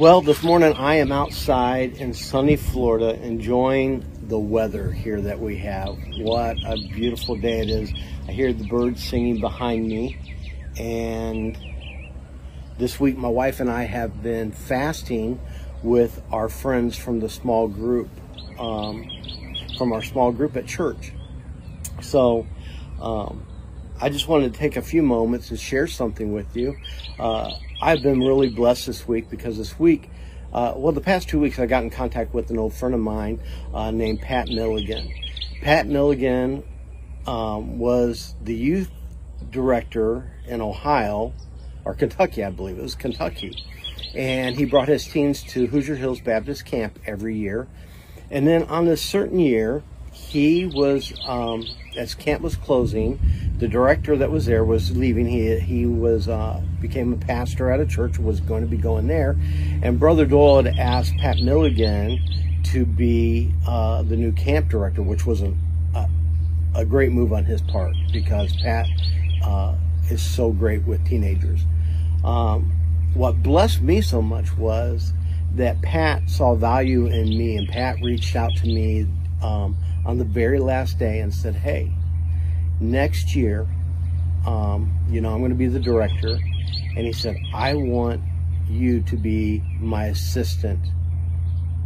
Well, this morning I am outside in sunny Florida enjoying the weather here that we have. What a beautiful day it is. I hear the birds singing behind me. And this week, my wife and I have been fasting with our friends from the small group, um, from our small group at church. So, um, I just wanted to take a few moments and share something with you. Uh, I've been really blessed this week because this week, uh, well, the past two weeks, I got in contact with an old friend of mine uh, named Pat Milligan. Pat Milligan um, was the youth director in Ohio, or Kentucky, I believe it was Kentucky. And he brought his teens to Hoosier Hills Baptist Camp every year. And then on this certain year, he was, um, as camp was closing, the director that was there was leaving. He he was uh, became a pastor at a church, was going to be going there, and Brother Doyle had asked Pat Milligan to be uh, the new camp director, which was a, a, a great move on his part because Pat uh, is so great with teenagers. Um, what blessed me so much was that Pat saw value in me, and Pat reached out to me um, on the very last day and said, "Hey." next year, um, you know, I'm going to be the director. And he said, I want you to be my assistant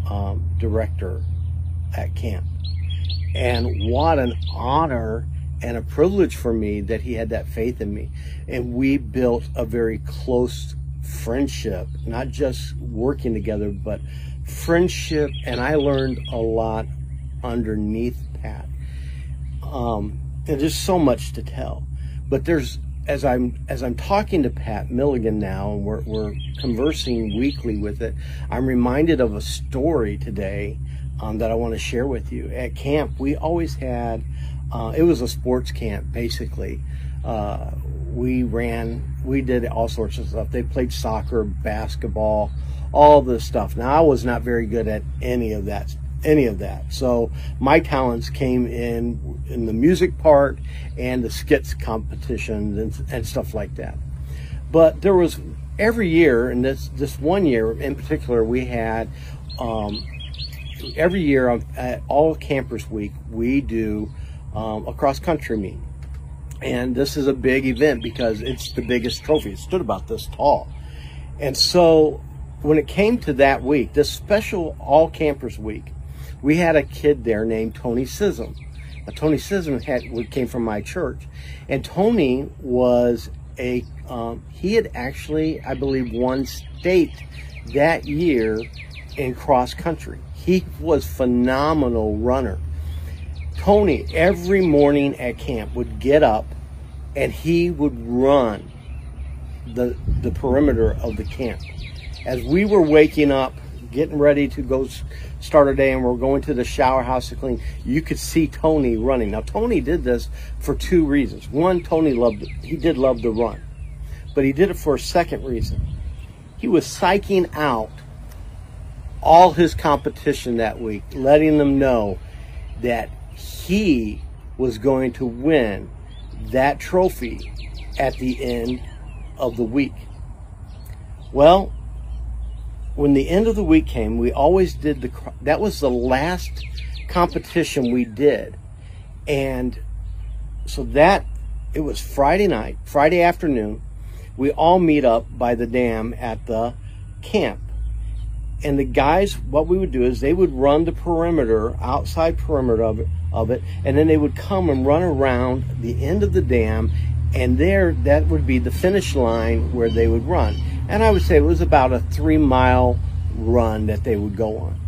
um, director at camp. And what an honor and a privilege for me that he had that faith in me. And we built a very close friendship, not just working together, but friendship. And I learned a lot underneath Pat. Um, and there's so much to tell. But there's as I'm as I'm talking to Pat Milligan now, and we're we're conversing weekly with it. I'm reminded of a story today um, that I want to share with you. At camp, we always had uh, it was a sports camp basically. Uh, we ran, we did all sorts of stuff. They played soccer, basketball, all this stuff. Now I was not very good at any of that any of that. So my talents came in in the music part and the skits competition and, and stuff like that. But there was every year, and this this one year in particular, we had um, every year at all campers week we do um, a cross country meet. And this is a big event because it's the biggest trophy. It stood about this tall. And so when it came to that week, this special all campers week, we had a kid there named Tony Sissom. Now, Tony Sissom had came from my church, and Tony was a um, he had actually, I believe, won state that year in cross country. He was phenomenal runner. Tony every morning at camp would get up and he would run the the perimeter of the camp. As we were waking up getting ready to go start our day and we're going to the shower house to clean, you could see Tony running. Now, Tony did this for two reasons. One, Tony loved it. He did love to run, but he did it for a second reason. He was psyching out all his competition that week, letting them know that he was going to win that trophy at the end of the week. Well, when the end of the week came, we always did the, that was the last competition we did. And so that, it was Friday night, Friday afternoon. We all meet up by the dam at the camp. And the guys, what we would do is they would run the perimeter, outside perimeter of it, of it, and then they would come and run around the end of the dam. And there, that would be the finish line where they would run and I would say it was about a three mile run that they would go on.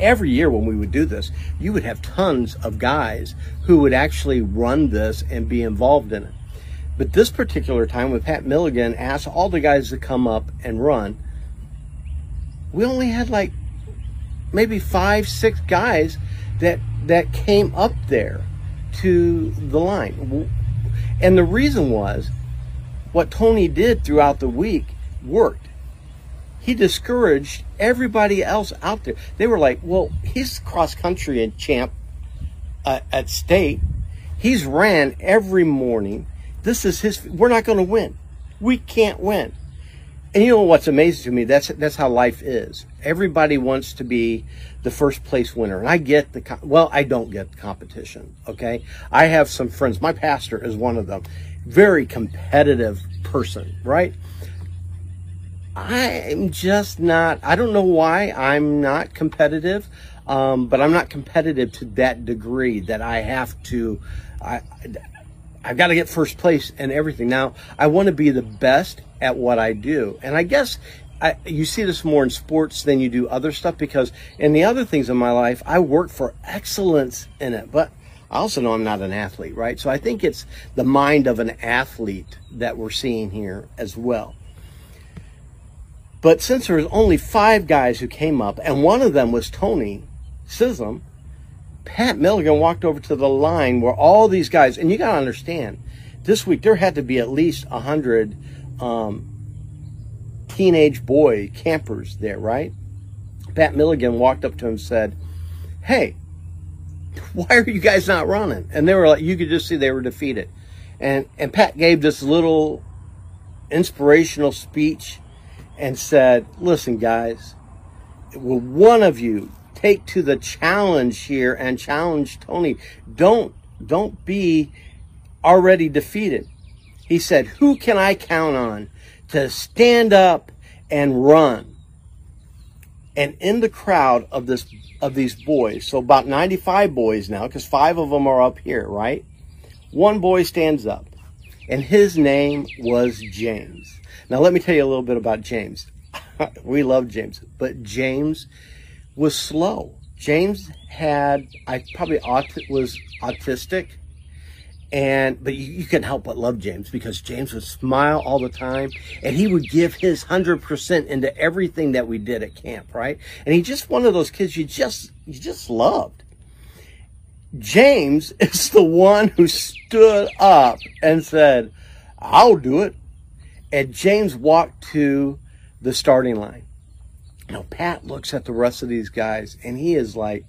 Every year when we would do this, you would have tons of guys who would actually run this and be involved in it. But this particular time, when Pat Milligan asked all the guys to come up and run, we only had like maybe five, six guys that that came up there to the line. And the reason was what Tony did throughout the week worked. He discouraged everybody else out there. They were like, well, he's cross country and champ uh, at state. He's ran every morning. This is his, we're not going to win. We can't win. And you know what's amazing to me? That's that's how life is. Everybody wants to be the first place winner, and I get the well. I don't get competition. Okay, I have some friends. My pastor is one of them. Very competitive person, right? I'm just not. I don't know why I'm not competitive, um, but I'm not competitive to that degree that I have to. I I've got to get first place and everything. Now, I want to be the best at what I do. And I guess I, you see this more in sports than you do other stuff because in the other things in my life, I work for excellence in it. But I also know I'm not an athlete, right? So I think it's the mind of an athlete that we're seeing here as well. But since there was only five guys who came up, and one of them was Tony Sissom, Pat Milligan walked over to the line where all these guys, and you got to understand, this week there had to be at least a hundred um, teenage boy campers there, right? Pat Milligan walked up to him and said, "Hey, why are you guys not running?" And they were like, you could just see they were defeated. And and Pat gave this little inspirational speech and said, "Listen, guys, will one of you take to the challenge here and challenge Tony. Don't don't be already defeated. He said, "Who can I count on to stand up and run?" And in the crowd of this of these boys, so about 95 boys now, because five of them are up here, right? One boy stands up, and his name was James. Now, let me tell you a little bit about James. we love James, but James was slow. James had, I probably aut- was autistic, and but you, you can help but love James because James would smile all the time, and he would give his hundred percent into everything that we did at camp, right? And he just one of those kids you just you just loved. James is the one who stood up and said, "I'll do it," and James walked to the starting line now, Pat looks at the rest of these guys and he is like,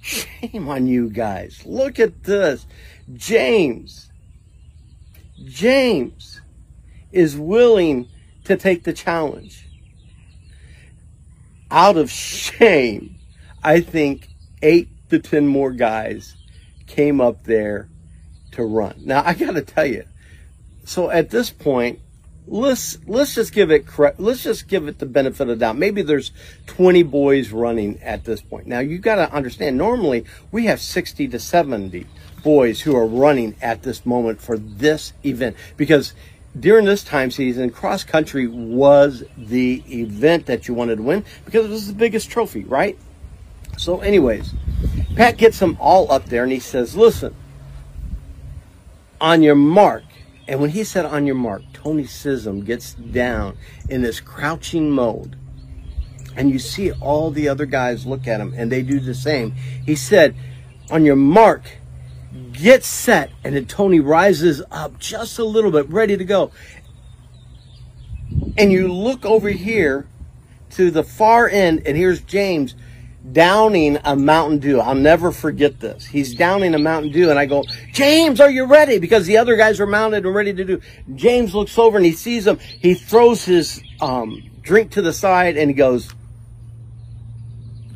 shame on you guys. Look at this. James, James is willing to take the challenge. Out of shame, I think eight to 10 more guys came up there to run. Now, I got to tell you, so at this point, let's let's just give it let's just give it the benefit of the doubt. Maybe there's 20 boys running at this point. Now you got to understand. Normally we have 60 to 70 boys who are running at this moment for this event because during this time season, cross country was the event that you wanted to win because it was the biggest trophy, right? So, anyways, Pat gets them all up there and he says, "Listen, on your mark." And when he said on your mark, Tony Sissom gets down in this crouching mode. And you see all the other guys look at him and they do the same. He said, on your mark, get set. And then Tony rises up just a little bit, ready to go. And you look over here to the far end, and here's James downing a Mountain Dew. I'll never forget this. He's downing a Mountain Dew, and I go, James, are you ready? Because the other guys are mounted and ready to do. James looks over and he sees him. He throws his um, drink to the side and he goes,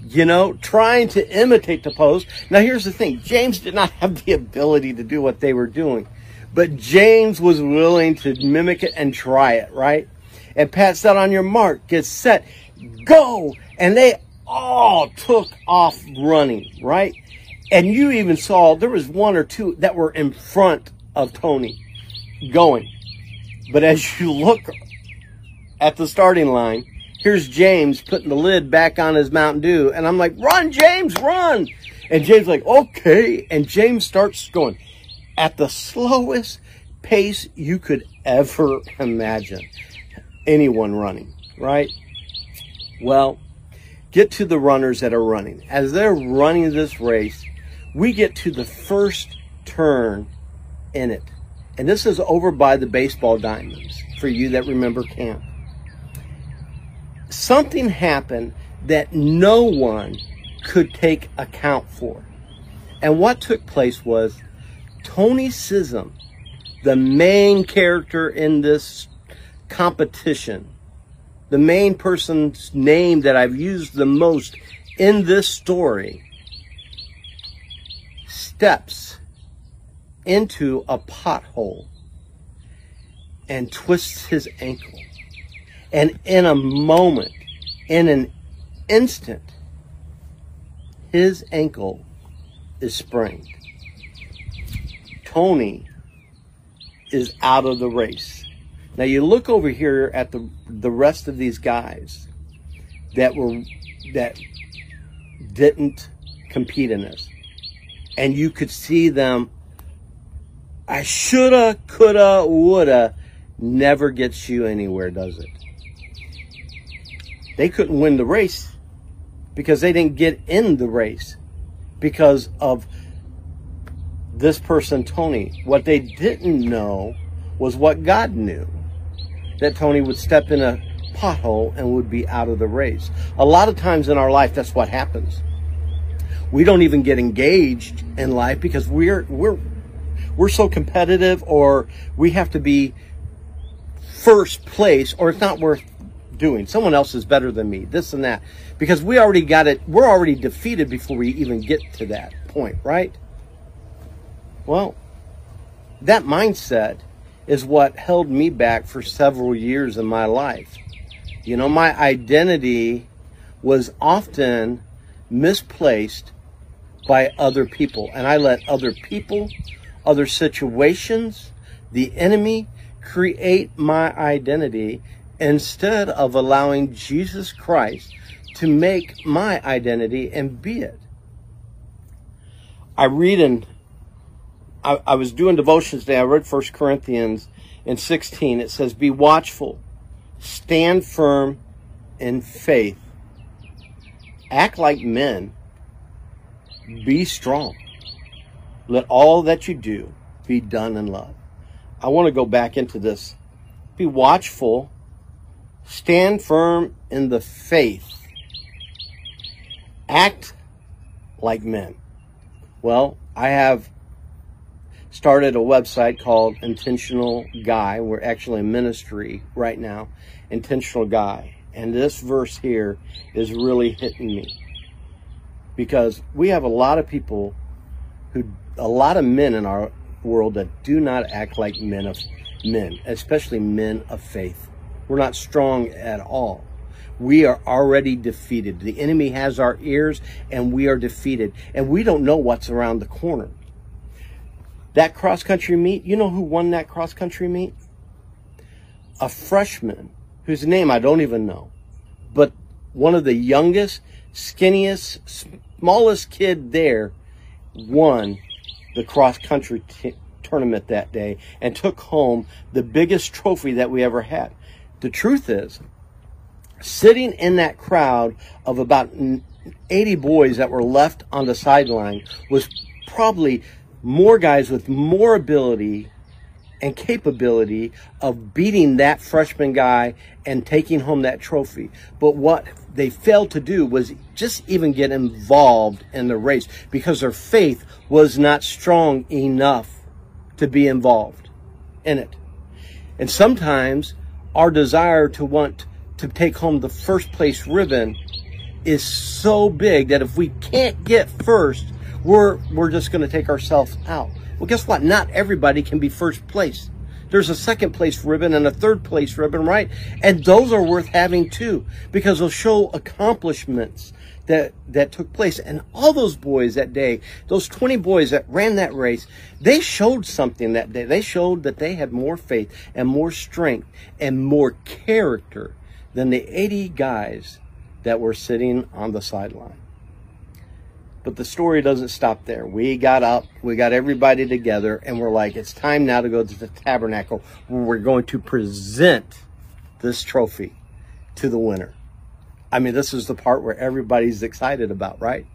you know, trying to imitate the pose. Now, here's the thing James did not have the ability to do what they were doing, but James was willing to mimic it and try it, right? And Pat said, on your mark, get set, go. And they all took off running, right? And you even saw there was one or two that were in front of Tony going. But as you look at the starting line, here's James putting the lid back on his Mountain Dew. And I'm like, run, James, run. And James like, okay. And James starts going at the slowest pace you could ever imagine anyone running, right? Well, get to the runners that are running. As they're running this race, we get to the first turn in it. And this is over by the baseball diamonds for you that remember camp. Something happened that no one could take account for. And what took place was Tony Sissom, the main character in this competition, the main person's name that I've used the most in this story, steps into a pothole and twists his ankle. And in a moment, in an instant, his ankle is sprained. Tony is out of the race. Now you look over here at the the rest of these guys that were that didn't compete in this. And you could see them I shoulda, coulda, woulda never gets you anywhere, does it? They couldn't win the race because they didn't get in the race because of this person, Tony. What they didn't know was what God knew that Tony would step in a pothole and would be out of the race. A lot of times in our life, that's what happens. We don't even get engaged in life because we're we're we're so competitive, or we have to be first place, or it's not worth doing. Someone else is better than me. This and that, because we already got it. We're already defeated before we even get to that point, right? Well, that mindset is what held me back for several years in my life. You know, my identity was often misplaced by other people, and I let other people, other situations, the enemy create my identity instead of allowing Jesus Christ to make my identity and be it. I read in I, I was doing devotions today. I read First Corinthians in 16. It says, Be watchful, stand firm in faith, act like men, be strong. Let all that you do be done in love. I want to go back into this. Be watchful, stand firm in the faith, act like men. Well, I have started a website called Intentional Guy. We're actually a ministry right now, Intentional Guy. And this verse here is really hitting me because we have a lot of people who, a lot of men in our world that do not act like men of men, especially men of faith. We're not strong at all. We are already defeated. The enemy has our ears and we are defeated. And we don't know what's around the corner. That cross country meet, you know who won that cross country meet? A freshman whose name I don't even know, but one of the youngest, skinniest, smallest kid there won the cross country t- tournament that day and took home the biggest trophy that we ever had. The truth is, sitting in that crowd of about 80 boys that were left on the sideline was probably more guys with more ability and capability of beating that freshman guy and taking home that trophy. But what they failed to do was just even get involved in the race because their faith was not strong enough to be involved in it. And sometimes our desire to want to take home the first place ribbon is so big that if we can't get first, we're we're just going to take ourselves out. Well, guess what? Not everybody can be first place. There's a second place ribbon and a third place ribbon, right? And those are worth having too because they'll show accomplishments that that took place. And all those boys that day, those 20 boys that ran that race, they showed something that day. They showed that they had more faith and more strength and more character than the 80 guys that were sitting on the sideline. But the story doesn't stop there. We got up, we got everybody together, and we're like, it's time now to go to the tabernacle where we're going to present this trophy to the winner. I mean, this is the part where everybody's excited about, right?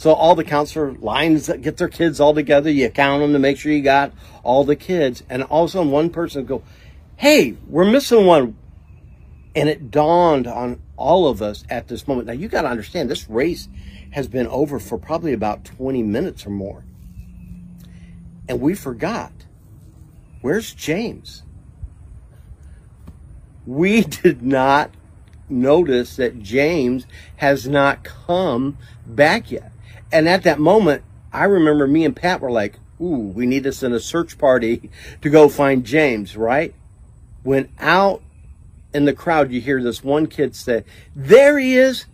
So all the counselor lines that get their kids all together. You count them to make sure you got all the kids. And all of a sudden one person go, Hey, we're missing one. And it dawned on all of us at this moment. Now you got to understand this race has been over for probably about 20 minutes or more. And we forgot. Where's James? We did not notice that James has not come back yet. And at that moment, I remember me and Pat were like, ooh, we need to send a search party to go find James, right? When out in the crowd, you hear this one kid say, there he is.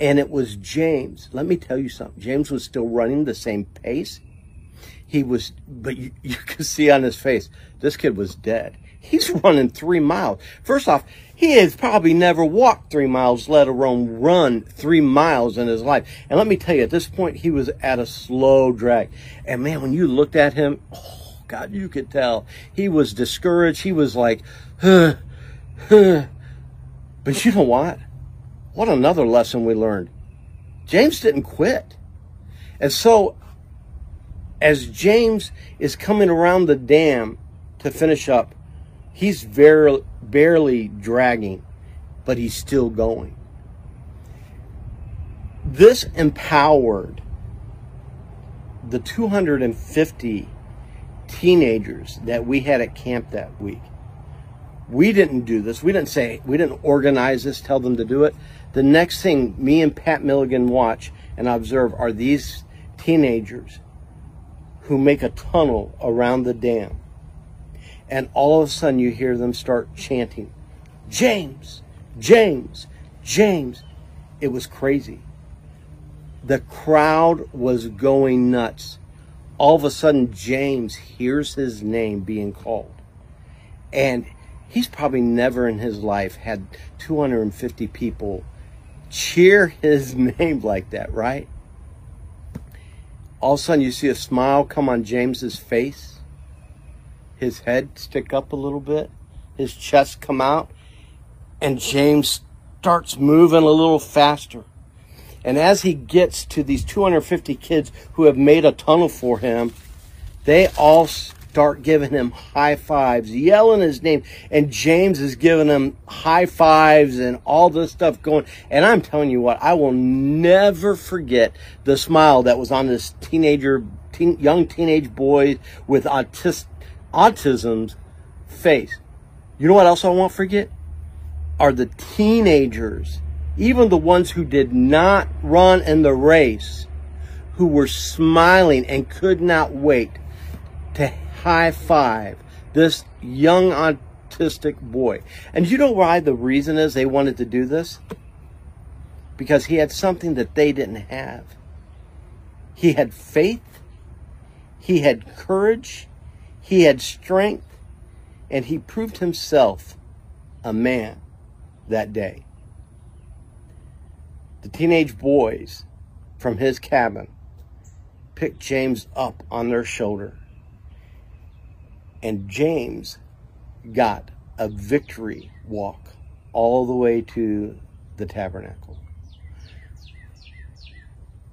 And it was James. Let me tell you something. James was still running the same pace. He was, but you, you could see on his face, this kid was dead. He's running three miles. First off, he has probably never walked three miles, let alone run three miles in his life. And let me tell you, at this point, he was at a slow drag. And man, when you looked at him, oh God, you could tell he was discouraged. He was like, huh, huh. But you know what? What another lesson we learned. James didn't quit. And so, as James is coming around the dam to finish up, he's very, barely dragging, but he's still going. This empowered the 250 teenagers that we had at camp that week. We didn't do this. We didn't say, we didn't organize this, tell them to do it. The next thing me and Pat Milligan watch and observe are these teenagers who make a tunnel around the dam and all of a sudden you hear them start chanting, James, James, James. It was crazy. The crowd was going nuts. All of a sudden, James hears his name being called. And he's probably never in his life had 250 people cheer his name like that, right? All of a sudden, you see a smile come on James's face his head stick up a little bit, his chest come out, and James starts moving a little faster. And as he gets to these 250 kids who have made a tunnel for him, they all start giving him high fives, yelling his name. And James is giving him high fives and all this stuff going. And I'm telling you what, I will never forget the smile that was on this teenager, teen, young teenage boy with autistic autism's face. You know what else I won't forget? Are the teenagers, even the ones who did not run in the race, who were smiling and could not wait to high five this young autistic boy. And you know why the reason is they wanted to do this? Because he had something that they didn't have. He had faith, he had courage, he had strength and he proved himself a man that day. The teenage boys from his cabin picked James up on their shoulder. And James got a victory walk all the way to the tabernacle.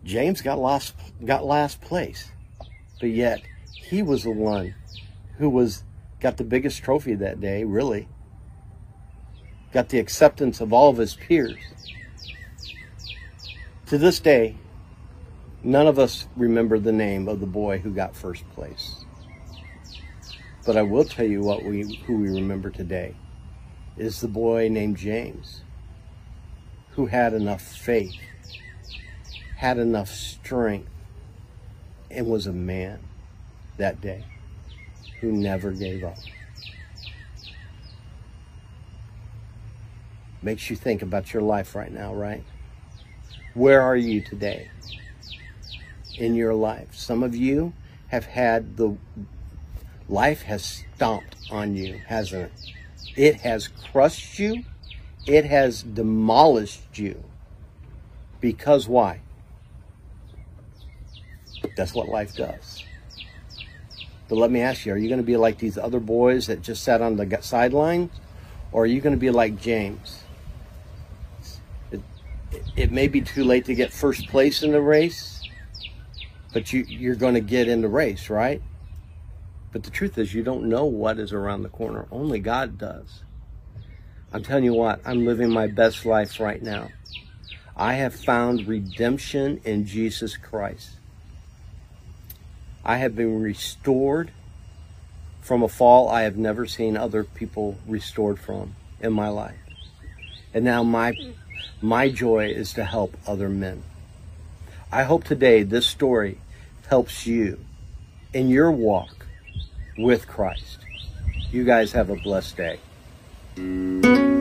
James got lost got last place, but yet he was the one who was got the biggest trophy that day, really. Got the acceptance of all of his peers. To this day, none of us remember the name of the boy who got first place. But I will tell you what we who we remember today is the boy named James who had enough faith, had enough strength, and was a man that day who never gave up. Makes you think about your life right now, right? Where are you today in your life? Some of you have had the life has stomped on you, hasn't it? It has crushed you. It has demolished you. Because why? That's what life does. But let me ask you, are you going to be like these other boys that just sat on the sidelines? Or are you going to be like James? It, it may be too late to get first place in the race, but you, you're going to get in the race, right? But the truth is, you don't know what is around the corner. Only God does. I'm telling you what, I'm living my best life right now. I have found redemption in Jesus Christ. I have been restored from a fall I have never seen other people restored from in my life. And now my my joy is to help other men. I hope today this story helps you in your walk with Christ. You guys have a blessed day.